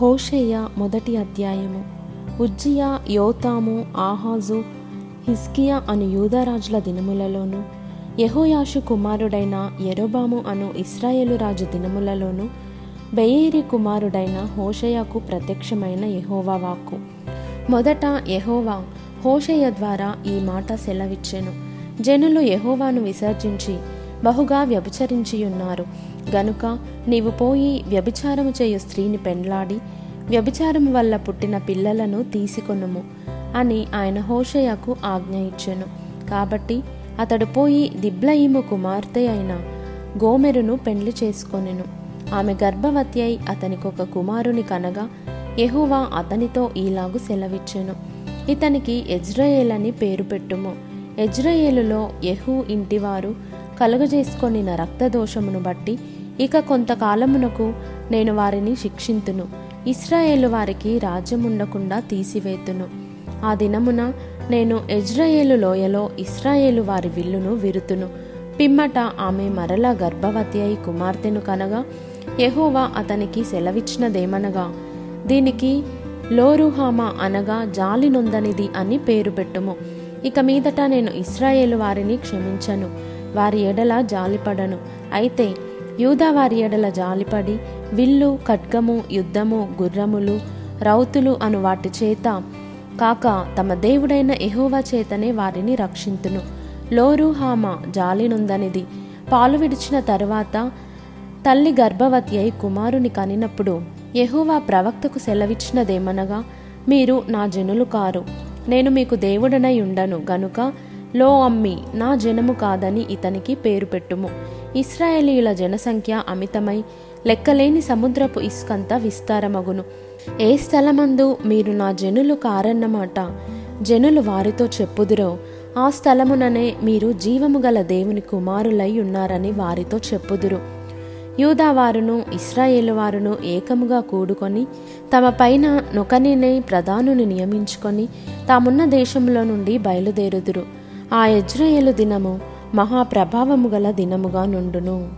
హోషేయ మొదటి అధ్యాయము. ఉజ్జియా యోతాము ఆహాజు హిస్కియా అను యూదరాజుల దినములలోను యహోయాషు కుమారుడైన ఎరోబాము అను ఇస్రాయేలు రాజు దినములలోను బెయేరి కుమారుడైన హోషేయకు ప్రత్యక్షమైన యహోవా వాక్కు. మొదట యహోవా హోషేయ ద్వారా ఈ మాట సెలవిచ్చెను. జనులు యహోవాను విసర్జించి బహుగా వ్యభిచరించియున్నారు. గనుక నీవు పోయి వ్యభిచారము చేయు స్త్రీని పెండ్లాడి వ్యభిచారము వల్ల పుట్టిన పిల్లలను తీసుకొనుము అని ఆయన హోషయ్యకు ఆజ్ఞ ఇచ్చెను. కాబట్టి అతడు పోయి దిబ్లయిము కుమార్తె అయిన గోమెరును పెండ్లి చేసుకొనెను. ఆమె గర్భవతి అయి అతనికి ఒక కుమారుని కనగా యహువా అతనితో ఈలాగు సెలవిచ్చెను. ఇతనికి ఎజ్రాయేల్ పేరు పెట్టుము. ఎజ్రయేలులో యహూ ఇంటివారు కలుగజేసుకొనిన రక్తదోషమును బట్టి ఇక కొంతకాలమునకు నేను వారిని శిక్షింతును. ఇస్రాయేలు వారికి రాజ్యముండకుండా తీసివేతును. ఆ దినమున నేను ఎజ్రాయేలు లోయలో ఇస్రాయేలు వారి విల్లును విరుతును. పిమ్మట ఆమె మరలా గర్భవతి అయి కుమార్తెను కనగా యెహోవా అతనికి సెలవిచ్చినదేమనగా దీనికి లోరుహామా అనగా జాలి నొందనిది అని పేరు పెట్టుము. ఇక మీదట నేను ఇస్రాయేలు వారిని క్షమించను. వారి ఎడల జాలిపడను. అయితే యూదా వారి ఎడల జాలిపడి విల్లు ఖడ్గము యుద్ధము గుర్రములు రౌతులు అను వాటి చేత కాక తమ దేవుడైన ఎహోవా చేతనే వారిని రక్షింతును. లోరుహామ జాలినుందనిది. పాలు విడిచిన తరువాత తల్లి గర్భవతి అయి కుమారుని కనినప్పుడు యహోవా ప్రవక్తకు సెలవిచ్చినదేమనగా మీరు నా జనులు కారు. నేను మీకు దేవుడనై ఉండను. గనుక లో అమ్మి నా జనము కాదని ఇతనికి పేరు పెట్టుము. ఇస్రాయేలీయుల జనసంఖ్య అమితమై లెక్కలేని సముద్రపు ఇసుకంత విస్తారమగును. ఏ స్థలమందు మీరు నా జనులు కారన్నమాట? జనులు వారితో చెప్పుదురో ఆ స్థలముననే మీరు జీవము గల దేవుని కుమారులై ఉన్నారని వారితో చెప్పుదురు. యూదావారును ఇస్రాయేలు వారును ఏకముగా కూడుకొని తమ పైన నొకనినే ప్రధానుని నియమించుకొని తామున్న దేశంలో నుండి బయలుదేరుదురు. ఆ యజ్రయేలు దినము మహాప్రభావము గల దినముగా నుండును.